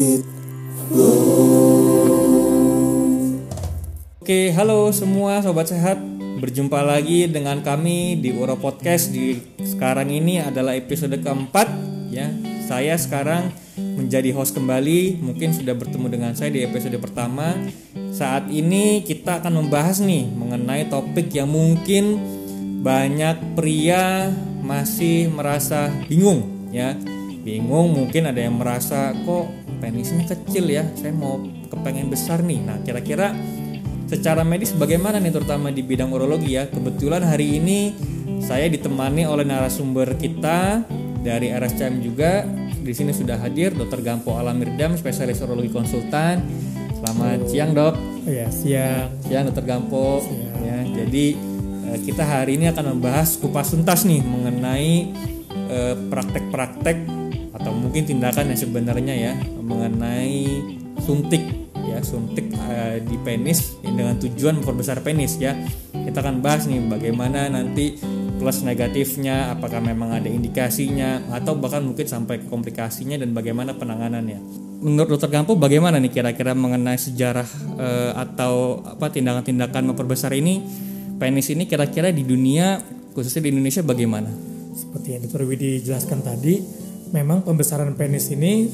it Oke, halo semua sobat sehat. Berjumpa lagi dengan kami di Uro Podcast di sekarang ini adalah episode keempat ya. Saya sekarang menjadi host kembali. Mungkin sudah bertemu dengan saya di episode pertama. Saat ini kita akan membahas nih mengenai topik yang mungkin banyak pria masih merasa bingung ya. Bingung mungkin ada yang merasa kok penisnya kecil ya. Saya mau kepengen besar nih. Nah, kira-kira secara medis bagaimana nih terutama di bidang urologi ya kebetulan hari ini saya ditemani oleh narasumber kita dari RSCM juga di sini sudah hadir Dr. Gampo Alamirdam spesialis urologi konsultan selamat siang dok ya siang siang Dr. Gampo Siang. ya jadi eh, kita hari ini akan membahas kupas tuntas nih mengenai eh, praktek-praktek atau mungkin tindakan yang sebenarnya ya mengenai suntik ya suntik eh, di penis dengan tujuan memperbesar penis ya. Kita akan bahas nih bagaimana nanti plus negatifnya apakah memang ada indikasinya atau bahkan mungkin sampai ke komplikasinya dan bagaimana penanganannya. Menurut dokter Gampo bagaimana nih kira-kira mengenai sejarah eh, atau apa tindakan-tindakan memperbesar ini? Penis ini kira-kira di dunia khususnya di Indonesia bagaimana? Seperti yang Dr. Widi jelaskan tadi memang pembesaran penis ini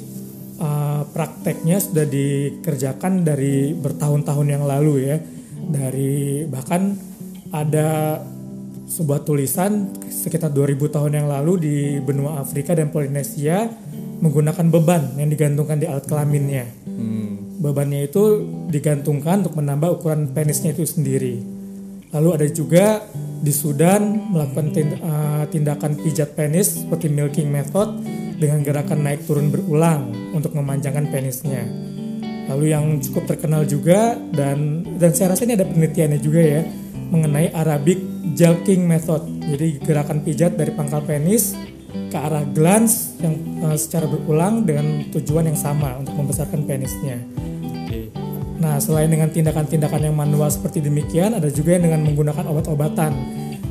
uh, prakteknya sudah dikerjakan dari bertahun-tahun yang lalu ya dari bahkan ada sebuah tulisan sekitar 2000 tahun yang lalu di benua Afrika dan Polinesia menggunakan beban yang digantungkan di alat kelaminnya hmm. bebannya itu digantungkan untuk menambah ukuran penisnya itu sendiri. Lalu ada juga di Sudan melakukan uh, tindakan pijat penis seperti milking method dengan gerakan naik turun berulang untuk memanjangkan penisnya. Lalu yang cukup terkenal juga dan dan saya rasa ini ada penelitiannya juga ya mengenai Arabic jelking method. Jadi gerakan pijat dari pangkal penis ke arah glans yang uh, secara berulang dengan tujuan yang sama untuk membesarkan penisnya. Nah, selain dengan tindakan-tindakan yang manual seperti demikian, ada juga yang dengan menggunakan obat-obatan.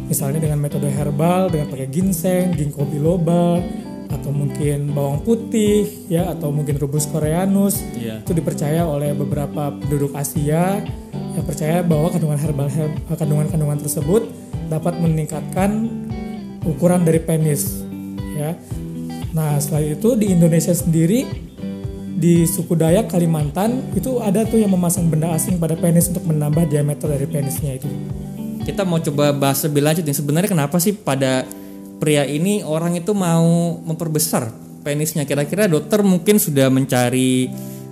Misalnya dengan metode herbal, dengan pakai ginseng, ginkgo biloba, atau mungkin bawang putih, ya, atau mungkin rubus koreanus. Iya. Itu dipercaya oleh beberapa penduduk Asia yang percaya bahwa kandungan herbal kandungan-kandungan tersebut dapat meningkatkan ukuran dari penis, ya. Nah, selain itu di Indonesia sendiri di suku Dayak Kalimantan itu ada tuh yang memasang benda asing pada penis untuk menambah diameter dari penisnya itu. kita mau coba bahas lebih lanjut nih sebenarnya kenapa sih pada pria ini orang itu mau memperbesar penisnya kira-kira dokter mungkin sudah mencari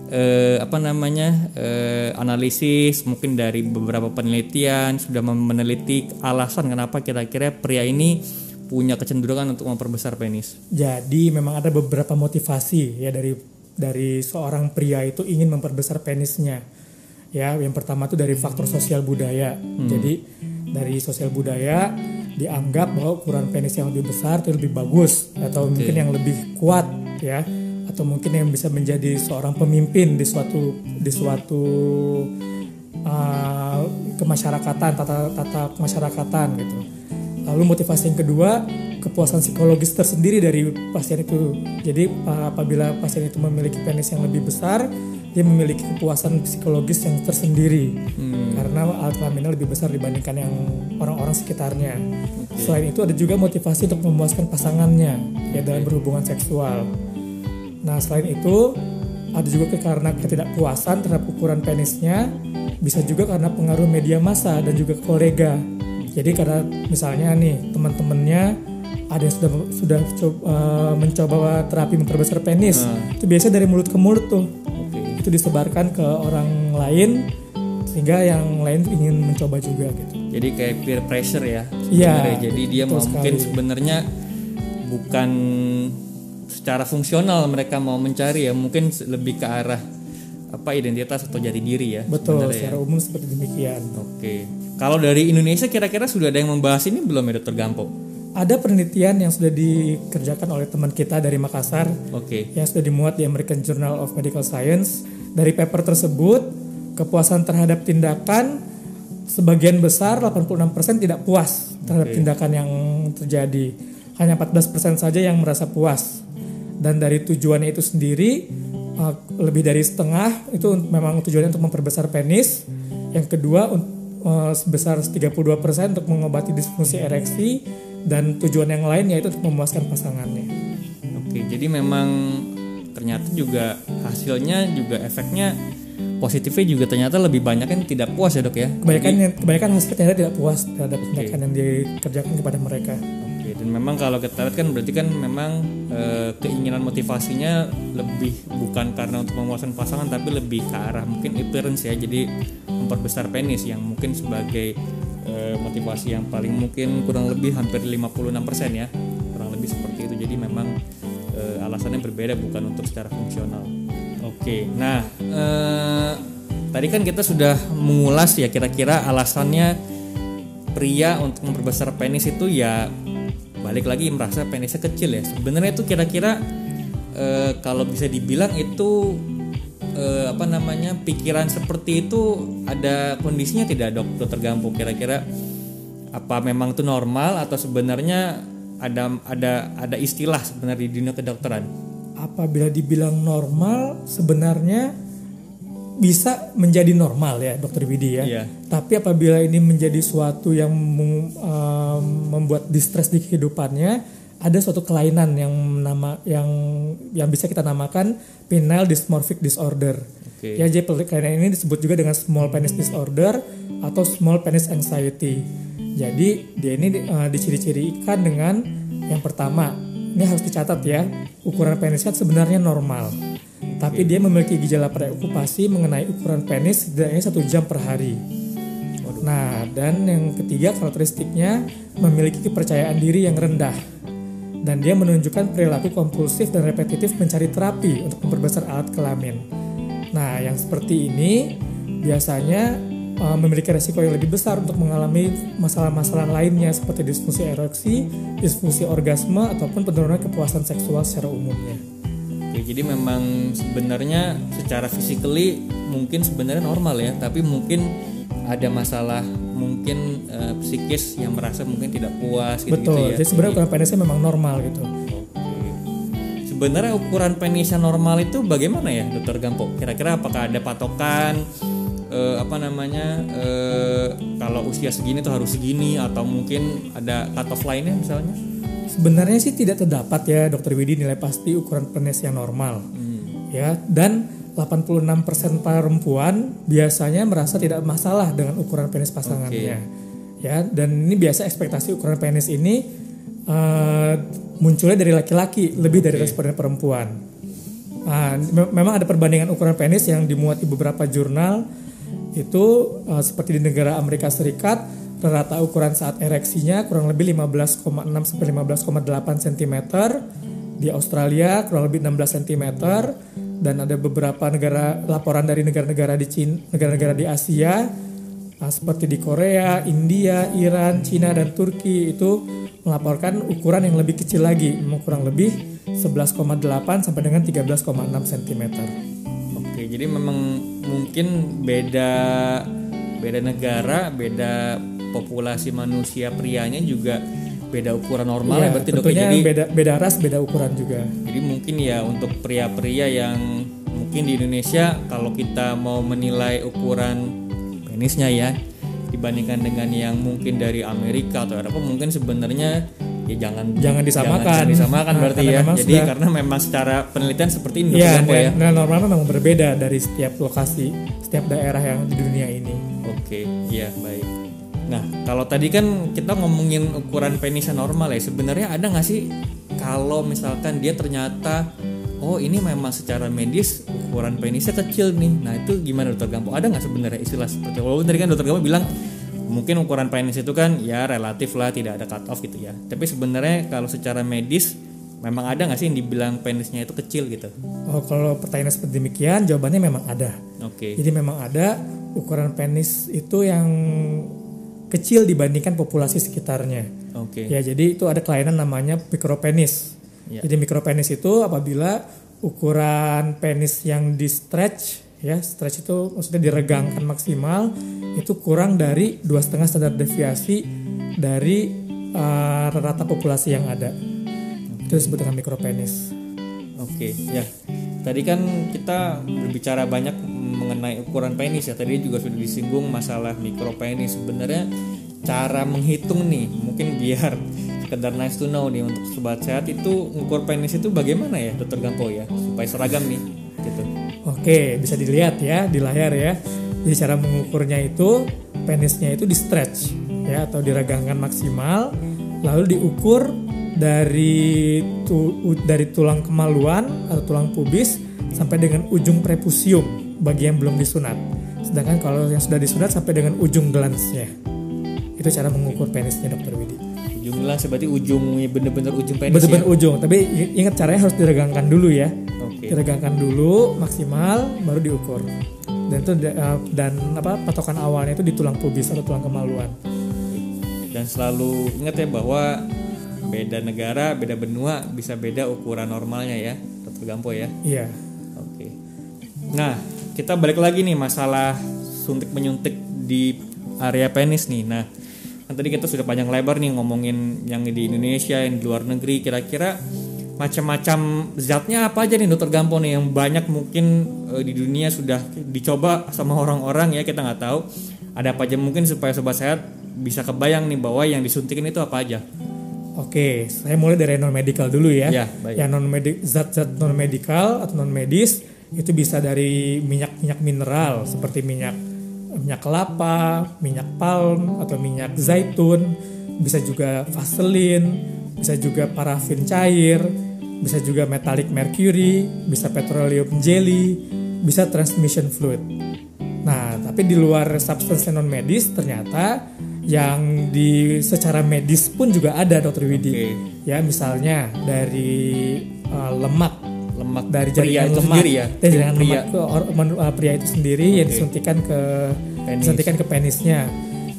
eh, apa namanya eh, analisis mungkin dari beberapa penelitian sudah meneliti alasan kenapa kira-kira pria ini punya kecenderungan untuk memperbesar penis Jadi memang ada beberapa motivasi ya dari dari seorang pria itu ingin memperbesar penisnya. Ya, yang pertama itu dari faktor sosial budaya. Jadi dari sosial budaya dianggap bahwa ukuran penis yang lebih besar itu lebih bagus atau mungkin yang lebih kuat ya atau mungkin yang bisa menjadi seorang pemimpin di suatu di suatu uh, kemasyarakatan tata tata kemasyarakatan gitu. Lalu motivasi yang kedua kepuasan psikologis tersendiri dari pasien itu. Jadi apabila pasien itu memiliki penis yang lebih besar, dia memiliki kepuasan psikologis yang tersendiri karena alat kelaminnya lebih besar dibandingkan yang orang-orang sekitarnya. Selain itu ada juga motivasi untuk memuaskan pasangannya ya dalam berhubungan seksual. Nah selain itu ada juga karena ketidakpuasan terhadap ukuran penisnya, bisa juga karena pengaruh media massa dan juga kolega. Jadi karena misalnya nih teman-temannya ada yang sudah sudah co- eh, mencoba terapi memperbesar penis, itu biasanya dari mulut ke mulut tuh, itu disebarkan ke orang lain sehingga yang lain ingin mencoba juga gitu. jadi kayak peer pressure ya Iya, jadi dia mau mungkin sebenarnya bukan secara fungsional mereka mau mencari ya mungkin lebih ke arah apa identitas atau jati diri ya Betul, ya. secara umum seperti demikian. Oke. Kalau dari Indonesia kira-kira sudah ada yang membahas ini belum ya Dokter Gampo? Ada penelitian yang sudah dikerjakan oleh teman kita dari Makassar Oke. yang sudah dimuat di American Journal of Medical Science. Dari paper tersebut, kepuasan terhadap tindakan sebagian besar 86% tidak puas terhadap tindakan yang terjadi. Hanya 14% saja yang merasa puas. Dan dari tujuannya itu sendiri uh, lebih dari setengah itu memang tujuannya untuk memperbesar penis. Yang kedua uh, sebesar 32% untuk mengobati disfungsi ereksi dan tujuan yang lain yaitu untuk memuaskan pasangannya. Oke, jadi memang ternyata juga hasilnya juga efeknya positifnya juga ternyata lebih banyak yang tidak puas ya dok ya? Kebanyakan yang kebanyakan hasil ternyata tidak puas terhadap tindakan yang dikerjakan kepada mereka. Oke dan memang kalau kita lihat kan berarti kan memang e, keinginan motivasinya lebih bukan karena untuk memuaskan pasangan tapi lebih ke arah mungkin appearance ya. Jadi memperbesar penis yang mungkin sebagai e, motivasi yang paling mungkin kurang lebih hampir 56% ya. Kurang lebih seperti itu. Jadi memang e, alasannya berbeda bukan untuk secara fungsional Oke, nah eh, tadi kan kita sudah mengulas ya kira-kira alasannya pria untuk memperbesar penis itu ya balik lagi merasa penisnya kecil ya. Sebenarnya itu kira-kira eh, kalau bisa dibilang itu eh, apa namanya pikiran seperti itu ada kondisinya tidak dok dokter Gampo kira-kira apa memang itu normal atau sebenarnya ada ada ada istilah sebenarnya di dunia kedokteran? apabila dibilang normal sebenarnya bisa menjadi normal ya dokter Widi ya. Yeah. Tapi apabila ini menjadi suatu yang um, membuat distress di kehidupannya, ada suatu kelainan yang nama yang yang bisa kita namakan penile dysmorphic disorder. Okay. Ya jadi kelainan ini disebut juga dengan small penis disorder atau small penis anxiety. Jadi dia ini uh, diciri-cirikan dengan yang pertama ini harus dicatat ya, ukuran penisnya sebenarnya normal. Tapi dia memiliki gejala preokupasi mengenai ukuran penis setidaknya satu jam per hari. Nah, dan yang ketiga karakteristiknya memiliki kepercayaan diri yang rendah. Dan dia menunjukkan perilaku kompulsif dan repetitif mencari terapi untuk memperbesar alat kelamin. Nah, yang seperti ini biasanya uh, memiliki resiko yang lebih besar untuk mengalami masalah-masalah lainnya seperti disfungsi ereksi, disfungsi orgasme ataupun penurunan kepuasan seksual secara umumnya. Oke, jadi memang sebenarnya secara physically mungkin sebenarnya normal ya, tapi mungkin ada masalah mungkin uh, psikis yang merasa mungkin tidak puas gitu, Betul. Gitu ya. Jadi sebenarnya ukuran penisnya memang normal gitu. Sebenarnya ukuran penisnya normal itu bagaimana ya, Dokter Gampo? Kira-kira apakah ada patokan uh, apa namanya uh, kalau usia segini tuh harus segini atau mungkin ada cut off lainnya misalnya? Sebenarnya sih tidak terdapat ya dokter Widi nilai pasti ukuran penis yang normal. Hmm. Ya, dan 86% perempuan biasanya merasa tidak masalah dengan ukuran penis pasangannya. Okay. Ya, dan ini biasa ekspektasi ukuran penis ini uh, munculnya dari laki-laki lebih dari responden perempuan. Nah, memang ada perbandingan ukuran penis yang dimuat di beberapa jurnal itu uh, seperti di negara Amerika Serikat rata ukuran saat ereksinya kurang lebih 15,6 sampai 15,8 cm di Australia kurang lebih 16 cm dan ada beberapa negara laporan dari negara-negara di Cina, negara-negara di Asia nah, seperti di Korea, India, Iran, Cina dan Turki itu melaporkan ukuran yang lebih kecil lagi, kurang lebih 11,8 sampai dengan 13,6 cm. Jadi memang mungkin beda beda negara, beda populasi manusia prianya juga beda ukuran normal ya, ya berarti dok. jadi beda beda ras beda ukuran juga. Jadi mungkin ya untuk pria-pria yang mungkin di Indonesia kalau kita mau menilai ukuran penisnya ya dibandingkan dengan yang mungkin dari Amerika atau Eropa mungkin sebenarnya ya jangan jangan disamakan jangan disamakan. nah, berarti ya. jadi sudah, karena memang secara penelitian seperti ini ya, ya. nah, normal memang berbeda dari setiap lokasi setiap daerah yang di dunia ini. Oke iya baik. Nah kalau tadi kan kita ngomongin ukuran penisnya normal ya sebenarnya ada nggak sih kalau misalkan dia ternyata oh ini memang secara medis ukuran penisnya kecil nih. Nah itu gimana dokter Gampo? Ada nggak sebenarnya istilah seperti walaupun tadi kan dokter Gampo bilang mungkin ukuran penis itu kan ya relatif lah tidak ada cut off gitu ya tapi sebenarnya kalau secara medis memang ada nggak sih yang dibilang penisnya itu kecil gitu oh kalau pertanyaan seperti demikian jawabannya memang ada oke okay. jadi memang ada ukuran penis itu yang kecil dibandingkan populasi sekitarnya oke okay. ya jadi itu ada kelainan namanya mikropenis ya. jadi mikropenis itu apabila ukuran penis yang di stretch ya stretch itu maksudnya diregangkan maksimal itu kurang dari dua setengah standar deviasi dari uh, rata populasi yang ada itu disebut dengan mikropenis oke okay, ya tadi kan kita berbicara banyak mengenai ukuran penis ya. Tadi juga sudah disinggung masalah mikropenis. Sebenarnya cara menghitung nih, mungkin biar sekedar nice to know nih untuk sobat sehat itu ukur penis itu bagaimana ya, Dokter Gampo ya, supaya seragam nih, gitu. Oke, bisa dilihat ya di layar ya. Jadi cara mengukurnya itu penisnya itu di stretch ya atau diregangkan maksimal, lalu diukur dari tu, dari tulang kemaluan atau tulang pubis sampai dengan ujung prepusium bagi yang belum disunat. Sedangkan kalau yang sudah disunat sampai dengan ujung glansnya. Itu cara mengukur penisnya dokter Widi. Glans berarti ujungnya bener-bener ujung penis Bener-bener ya. ujung, tapi ingat caranya harus diregangkan dulu ya. Oke. Diregangkan dulu maksimal baru diukur. Dan itu eh, dan apa patokan awalnya itu di tulang pubis atau tulang kemaluan. Dan selalu ingat ya bahwa beda negara, beda benua bisa beda ukuran normalnya ya, Dokter Gampo ya. Iya. Oke. Nah, kita balik lagi nih masalah suntik menyuntik di area penis nih. Nah, kan tadi kita sudah panjang lebar nih ngomongin yang di Indonesia, yang di luar negeri. Kira-kira macam-macam zatnya apa aja nih Dokter Gampo nih yang banyak mungkin eh, di dunia sudah dicoba sama orang-orang ya kita nggak tahu. Ada apa aja mungkin supaya sobat sehat bisa kebayang nih bahwa yang disuntikin itu apa aja. Oke, saya mulai dari non medical dulu ya. Ya, baik. Yang non zat-zat non medical atau non medis itu bisa dari minyak-minyak mineral seperti minyak minyak kelapa, minyak palm atau minyak zaitun, bisa juga vaselin, bisa juga parafin cair, bisa juga metallic mercury, bisa petroleum jelly, bisa transmission fluid. Nah, tapi di luar substance non medis ternyata yang di secara medis pun juga ada dokter Widi. Oke. Ya, misalnya dari uh, lemak Lemak dari pria jaringan itu lemak sendiri ya. dari jaringan Pria. lemak ke uh, pria itu sendiri yang Oke. disuntikan ke Penis. disuntikan ke penisnya.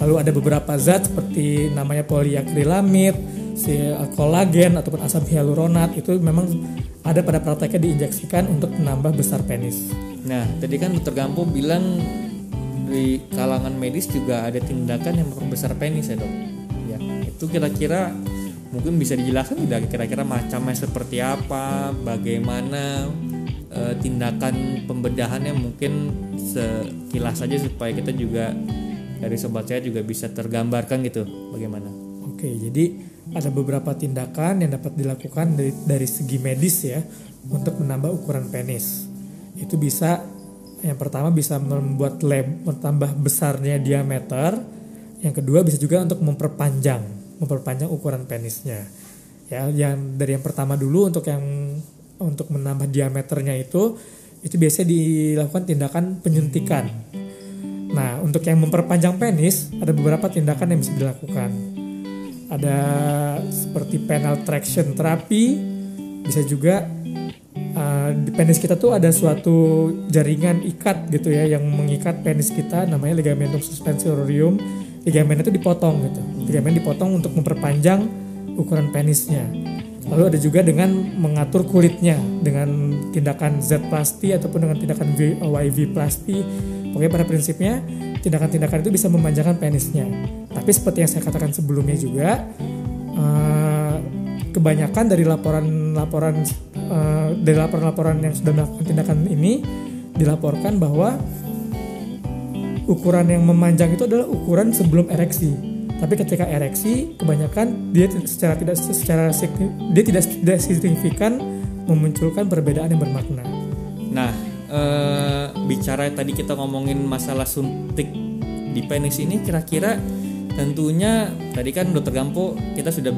Lalu ada beberapa zat seperti namanya poliakrilamid, si kolagen ataupun asam hyaluronat itu memang ada pada prakteknya diinjeksikan untuk menambah besar penis. Nah, tadi kan Dokter Gampo bilang di kalangan medis juga ada tindakan yang memperbesar penis ya dok. Ya, itu kira-kira mungkin bisa dijelaskan tidak kira-kira macamnya seperti apa, bagaimana eh, tindakan pembedahannya mungkin sekilas saja supaya kita juga dari sobat saya juga bisa tergambarkan gitu bagaimana. Oke, jadi ada beberapa tindakan yang dapat dilakukan dari, dari segi medis ya untuk menambah ukuran penis. Itu bisa yang pertama bisa membuat lem bertambah besarnya diameter. Yang kedua bisa juga untuk memperpanjang, memperpanjang ukuran penisnya. Ya, yang dari yang pertama dulu untuk yang untuk menambah diameternya itu itu biasanya dilakukan tindakan penyuntikan. Nah, untuk yang memperpanjang penis ada beberapa tindakan yang bisa dilakukan ada seperti penile traction therapy bisa juga uh, di penis kita tuh ada suatu jaringan ikat gitu ya yang mengikat penis kita namanya ligamentum suspensorium ligamen itu dipotong gitu. Ligamen dipotong untuk memperpanjang ukuran penisnya. Lalu ada juga dengan mengatur kulitnya dengan tindakan Z plasti ataupun dengan tindakan v, YV plasti. Pokoknya pada prinsipnya tindakan-tindakan itu bisa memanjangkan penisnya. Tapi seperti yang saya katakan sebelumnya juga eh, kebanyakan dari laporan-laporan eh, dari laporan-laporan yang sudah melakukan tindakan ini dilaporkan bahwa ukuran yang memanjang itu adalah ukuran sebelum ereksi. Tapi ketika ereksi, kebanyakan dia secara tidak secara dia tidak tidak signifikan memunculkan perbedaan yang bermakna. Nah, eh, bicara tadi kita ngomongin masalah suntik di penis ini kira-kira tentunya tadi kan dokter Gampo kita sudah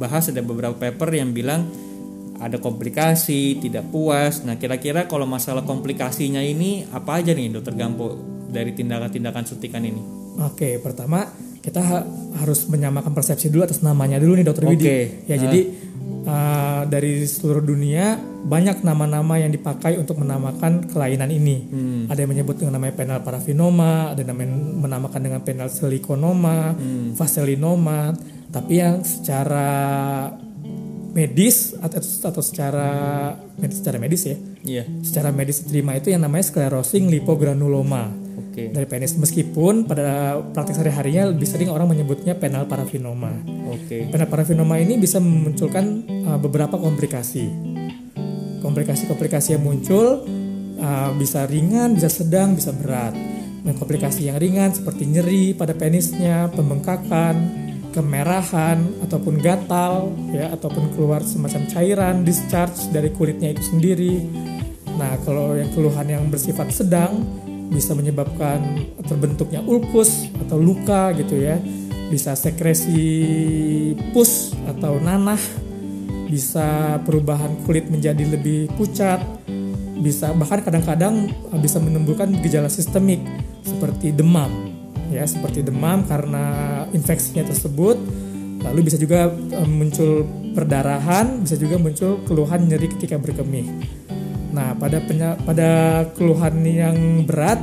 bahas ada beberapa paper yang bilang ada komplikasi, tidak puas. Nah, kira-kira kalau masalah komplikasinya ini apa aja nih dokter Gampo dari tindakan-tindakan suntikan ini? Oke, pertama kita ha- harus menyamakan persepsi dulu atas namanya dulu nih Dokter Widi. Oke. Ya, Nah. jadi uh, dari seluruh dunia banyak nama-nama yang dipakai untuk menamakan kelainan ini. Hmm. Ada yang menyebut dengan namanya penal parafinoma, ada yang menamakan dengan penal silikonoma, Hmm. vaselinoma. Tapi yang secara medis atau, atau secara medis, secara medis ya, Iya. secara medis diterima itu yang namanya sclerosing lipogranuloma Oke. dari penis meskipun pada praktek sehari-harinya lebih sering orang menyebutnya penal parafinoma. Oke. Penal parafinoma ini bisa memunculkan uh, beberapa komplikasi. komplikasi-komplikasi yang muncul uh, bisa ringan, bisa sedang, bisa berat. Nah, komplikasi yang ringan seperti nyeri pada penisnya, pembengkakan, kemerahan ataupun gatal ya ataupun keluar semacam cairan discharge dari kulitnya itu sendiri. Nah, kalau yang keluhan yang bersifat sedang bisa menyebabkan terbentuknya ulkus atau luka gitu ya. Bisa sekresi pus atau nanah, bisa perubahan kulit menjadi lebih pucat, bisa bahkan kadang-kadang bisa menimbulkan gejala sistemik seperti demam. Ya seperti demam karena infeksinya tersebut. Lalu bisa juga muncul perdarahan bisa juga muncul keluhan nyeri ketika berkemih nah pada penya, pada keluhan yang berat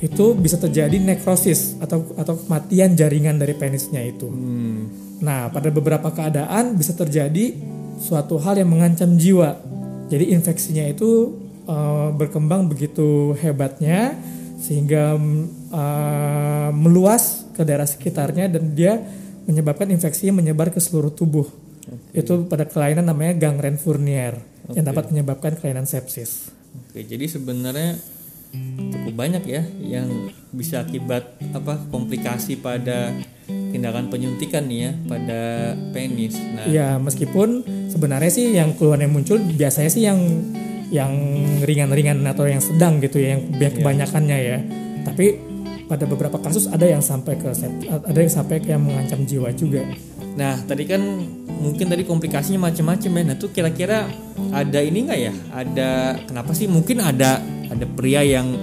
itu bisa terjadi nekrosis atau atau kematian jaringan dari penisnya itu hmm. nah pada beberapa keadaan bisa terjadi suatu hal yang mengancam jiwa jadi infeksinya itu uh, berkembang begitu hebatnya sehingga uh, meluas ke daerah sekitarnya dan dia menyebabkan infeksi menyebar ke seluruh tubuh. Okay. Itu pada kelainan namanya gangren Fournier okay. yang dapat menyebabkan kelainan sepsis. Oke, jadi sebenarnya cukup banyak ya yang bisa akibat apa komplikasi pada tindakan penyuntikan nih ya pada penis. Nah, ya meskipun sebenarnya sih yang keluhan yang muncul biasanya sih yang yang ringan-ringan atau yang sedang gitu ya yang yeah. kebanyakannya ya tapi pada beberapa kasus ada yang sampai ke ada yang sampai ke yang mengancam jiwa juga nah tadi kan mungkin tadi komplikasinya macam-macam ya nah tuh kira-kira ada ini nggak ya ada kenapa sih mungkin ada ada pria yang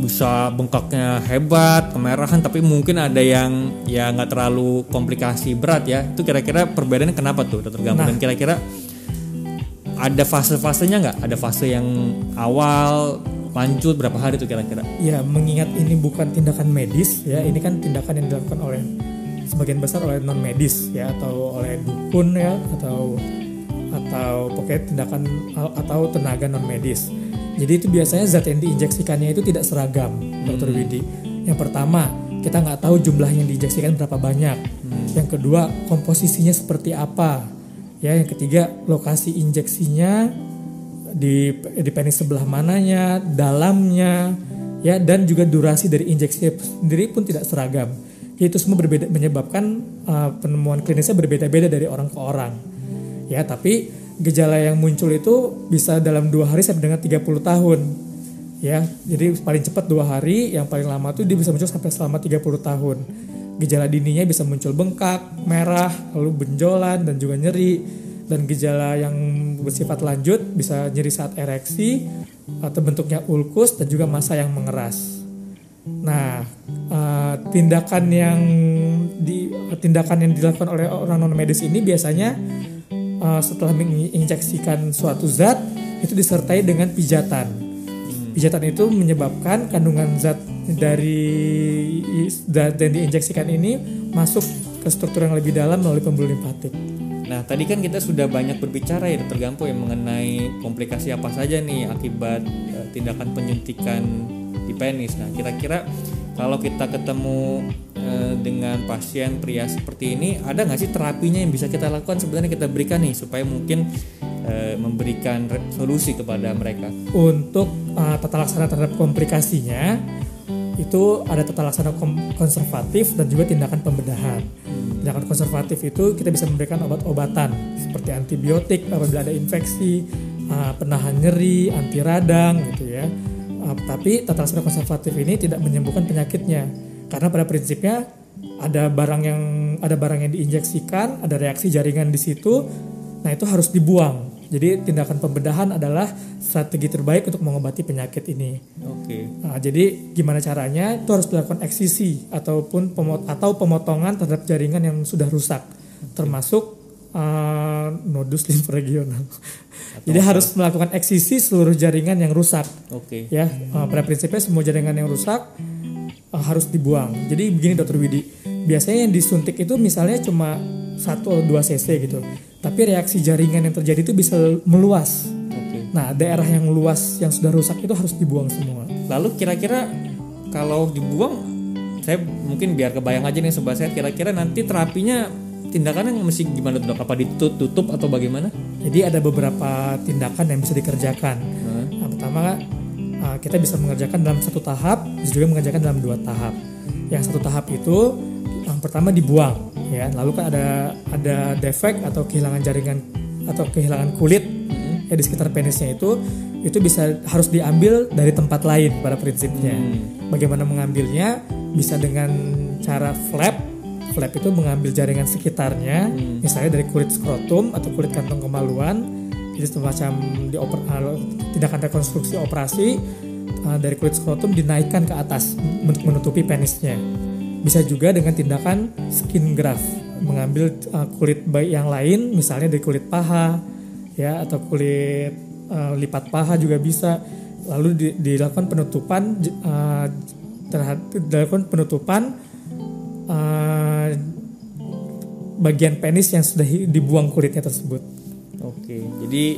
bisa bengkaknya hebat, kemerahan, tapi mungkin ada yang ya nggak terlalu komplikasi berat ya. Itu kira-kira perbedaannya kenapa tuh, dokter? Nah, Dan kira-kira ada fase-fasenya nggak? Ada fase yang awal, lanjut berapa hari itu kira-kira? Ya mengingat ini bukan tindakan medis ya, ini kan tindakan yang dilakukan oleh sebagian besar oleh non medis ya atau oleh dukun ya atau atau pokoknya tindakan atau tenaga non medis. Jadi itu biasanya zat yang diinjeksikannya itu tidak seragam, hmm. Dokter Widi. Yang pertama kita nggak tahu jumlah yang diinjeksikan berapa banyak. Hmm. Yang kedua komposisinya seperti apa ya yang ketiga lokasi injeksinya di di penis sebelah mananya dalamnya ya dan juga durasi dari injeksi sendiri pun tidak seragam itu semua berbeda menyebabkan uh, penemuan klinisnya berbeda-beda dari orang ke orang ya tapi gejala yang muncul itu bisa dalam dua hari sampai dengan 30 tahun ya jadi paling cepat dua hari yang paling lama tuh dia bisa muncul sampai selama 30 tahun Gejala dininya bisa muncul bengkak, merah, lalu benjolan dan juga nyeri. Dan gejala yang bersifat lanjut bisa nyeri saat ereksi atau bentuknya ulkus dan juga masa yang mengeras. Nah, uh, tindakan yang di tindakan yang dilakukan oleh orang non medis ini biasanya uh, setelah menginjeksikan suatu zat itu disertai dengan pijatan Pijatan itu menyebabkan kandungan zat dari zat yang diinjeksikan ini masuk ke struktur yang lebih dalam melalui pembuluh limfatik. Nah, tadi kan kita sudah banyak berbicara ya Gampo yang mengenai komplikasi apa saja nih akibat uh, tindakan penyuntikan di penis. Nah, kira-kira kalau kita ketemu uh, dengan pasien pria seperti ini, ada nggak sih terapinya yang bisa kita lakukan sebenarnya kita berikan nih supaya mungkin uh, memberikan solusi kepada mereka? Untuk uh, tata laksana terhadap komplikasinya, itu ada tata laksana konservatif dan juga tindakan pembedahan. Tindakan konservatif itu kita bisa memberikan obat-obatan seperti antibiotik apabila ada infeksi, penahan nyeri, anti radang gitu ya. Uh, tapi tata laksana konservatif ini tidak menyembuhkan penyakitnya karena pada prinsipnya ada barang yang ada barang yang diinjeksikan, ada reaksi jaringan di situ. Nah, itu harus dibuang jadi tindakan pembedahan adalah strategi terbaik untuk mengobati penyakit ini. Oke. Okay. Nah, jadi gimana caranya? Itu harus dilakukan eksisi ataupun pemot atau pemotongan terhadap jaringan yang sudah rusak, termasuk uh, nodus limf regional. Jadi apa? harus melakukan eksisi seluruh jaringan yang rusak. Oke. Okay. Ya, uh, pada prinsipnya semua jaringan yang rusak uh, harus dibuang. Jadi begini Dokter Widi, biasanya yang disuntik itu misalnya cuma satu atau dua cc gitu tapi reaksi jaringan yang terjadi itu bisa meluas. Okay. Nah, daerah yang luas yang sudah rusak itu harus dibuang semua. Lalu kira-kira kalau dibuang, saya mungkin biar kebayang aja nih sobat saya, kira-kira nanti terapinya tindakannya mesti gimana tuh dok? Apa ditutup atau bagaimana? Jadi ada beberapa tindakan yang bisa dikerjakan. Hmm. Yang pertama uh, kita bisa mengerjakan dalam satu tahap, bisa juga mengerjakan dalam dua tahap. Yang satu tahap itu yang pertama dibuang, ya. Lalu kan ada ada defek atau kehilangan jaringan atau kehilangan kulit ya di sekitar penisnya itu itu bisa harus diambil dari tempat lain pada prinsipnya. Bagaimana mengambilnya? Bisa dengan cara flap. Flap itu mengambil jaringan sekitarnya, misalnya dari kulit skrotum atau kulit kantong kemaluan. Jadi semacam di oper, uh, tindakan rekonstruksi operasi uh, dari kulit skrotum dinaikkan ke atas untuk menutupi penisnya. Bisa juga dengan tindakan skin graft, mengambil uh, kulit bayi yang lain, misalnya dari kulit paha, ya atau kulit uh, lipat paha juga bisa lalu di, dilakukan penutupan uh, terhadap dilakukan penutupan uh, bagian penis yang sudah dibuang kulitnya tersebut Oke, jadi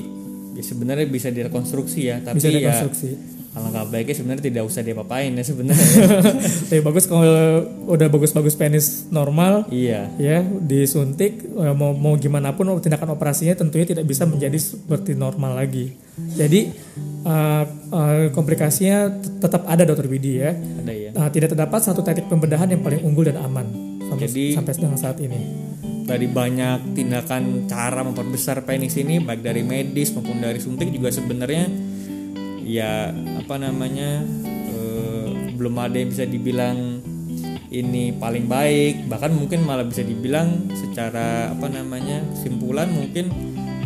ya sebenarnya bisa direkonstruksi ya, tapi bisa ya rekonstruksi alangkah baiknya sebenarnya tidak usah diapa-apain ya sebenarnya. tapi bagus kalau udah bagus-bagus penis normal iya. ya disuntik eh, mau mau gimana pun tindakan operasinya tentunya tidak bisa menjadi seperti normal lagi jadi eh, eh, komplikasinya tet- tetap ada dokter Widi ya Ada ya. Nah, tidak terdapat satu teknik pembedahan yang paling unggul dan aman sampai, Jadi- sampai dengan saat ini. Dari banyak tindakan cara memperbesar penis ini baik dari medis maupun dari suntik juga sebenarnya ya apa namanya eh, belum ada yang bisa dibilang ini paling baik bahkan mungkin malah bisa dibilang secara apa namanya kesimpulan mungkin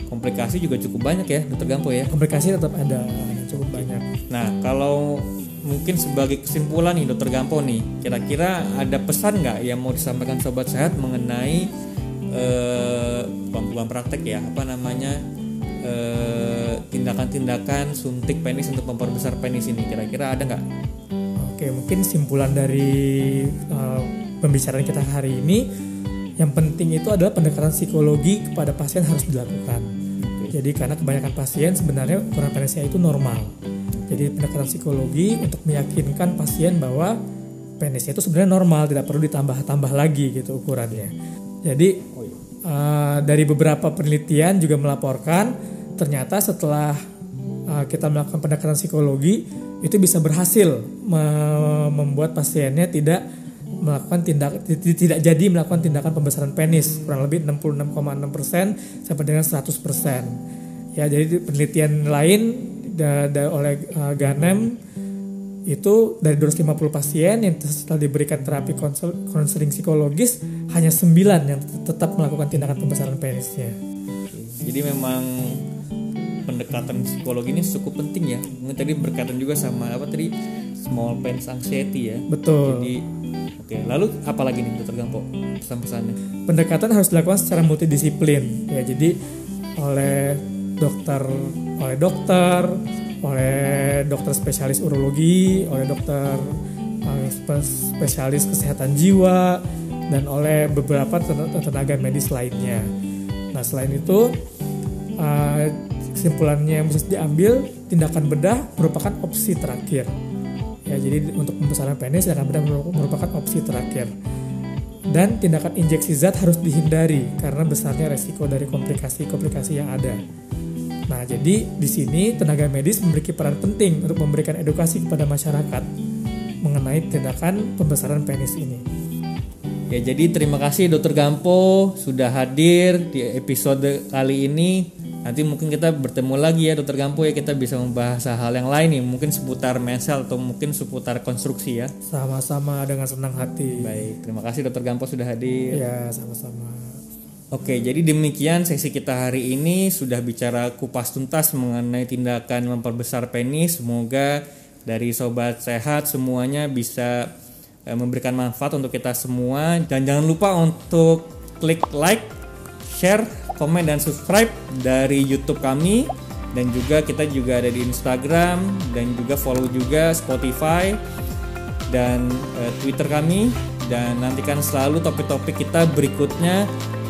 komplikasi juga cukup banyak ya dokter Gampo ya Komplikasi tetap ada cukup banyak. Nah, kalau mungkin sebagai kesimpulan nih Dokter Gampo nih, kira-kira ada pesan nggak yang mau disampaikan sobat sehat mengenai eh, bukan bukan praktek ya, apa namanya eh, tindakan-tindakan suntik penis untuk memperbesar penis ini, kira-kira ada nggak? Oke, mungkin simpulan dari uh, pembicaraan kita hari ini yang penting itu adalah pendekatan psikologi kepada pasien harus dilakukan. Jadi karena kebanyakan pasien sebenarnya ukuran penisnya itu normal. Jadi pendekatan psikologi untuk meyakinkan pasien bahwa penisnya itu sebenarnya normal, tidak perlu ditambah-tambah lagi gitu ukurannya. Jadi uh, dari beberapa penelitian juga melaporkan ternyata setelah uh, kita melakukan pendekatan psikologi itu bisa berhasil me- membuat pasiennya tidak melakukan tindak ti- tidak jadi melakukan tindakan pembesaran penis kurang lebih 66,6% sampai dengan 100%. Ya, jadi penelitian lain da- da- oleh uh, Ganem itu dari 250 pasien yang setelah diberikan terapi konsel- konseling psikologis hanya 9 yang tetap melakukan tindakan pembesaran penisnya. Jadi memang pendekatan psikologi ini cukup penting ya. Mungkin tadi berkaitan juga sama apa tadi small penis anxiety ya. Betul. Jadi oke, lalu apa lagi nih Dokter Gampo pesan-pesannya? pendekatan harus dilakukan secara multidisiplin ya jadi oleh dokter oleh dokter oleh dokter spesialis urologi oleh dokter eh, spe- spesialis kesehatan jiwa dan oleh beberapa ten- tenaga medis lainnya. Nah selain itu eh, kesimpulannya yang bisa diambil tindakan bedah merupakan opsi terakhir. Ya jadi untuk pembesaran penis tindakan bedah merupakan opsi terakhir. Dan tindakan injeksi zat harus dihindari karena besarnya resiko dari komplikasi-komplikasi yang ada. Nah, jadi di sini tenaga medis memiliki peran penting untuk memberikan edukasi kepada masyarakat mengenai tindakan pembesaran penis ini. Ya jadi terima kasih Dokter Gampo sudah hadir di episode kali ini. Nanti mungkin kita bertemu lagi ya Dokter Gampo ya kita bisa membahas hal yang lain nih mungkin seputar mensel atau mungkin seputar konstruksi ya. Sama-sama dengan senang hati. Baik, terima kasih Dokter Gampo sudah hadir. Ya, sama-sama. Oke, jadi demikian sesi kita hari ini. Sudah bicara kupas tuntas mengenai tindakan memperbesar penis. Semoga dari sobat sehat semuanya bisa eh, memberikan manfaat untuk kita semua. Dan jangan lupa untuk klik like, share, komen dan subscribe dari YouTube kami. Dan juga kita juga ada di Instagram dan juga follow juga Spotify dan eh, Twitter kami. Dan nantikan selalu topik-topik kita berikutnya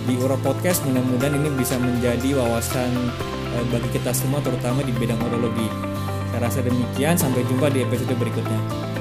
di Uro Podcast mudah-mudahan ini bisa menjadi wawasan eh, bagi kita semua terutama di bidang urologi. Saya rasa demikian sampai jumpa di episode berikutnya.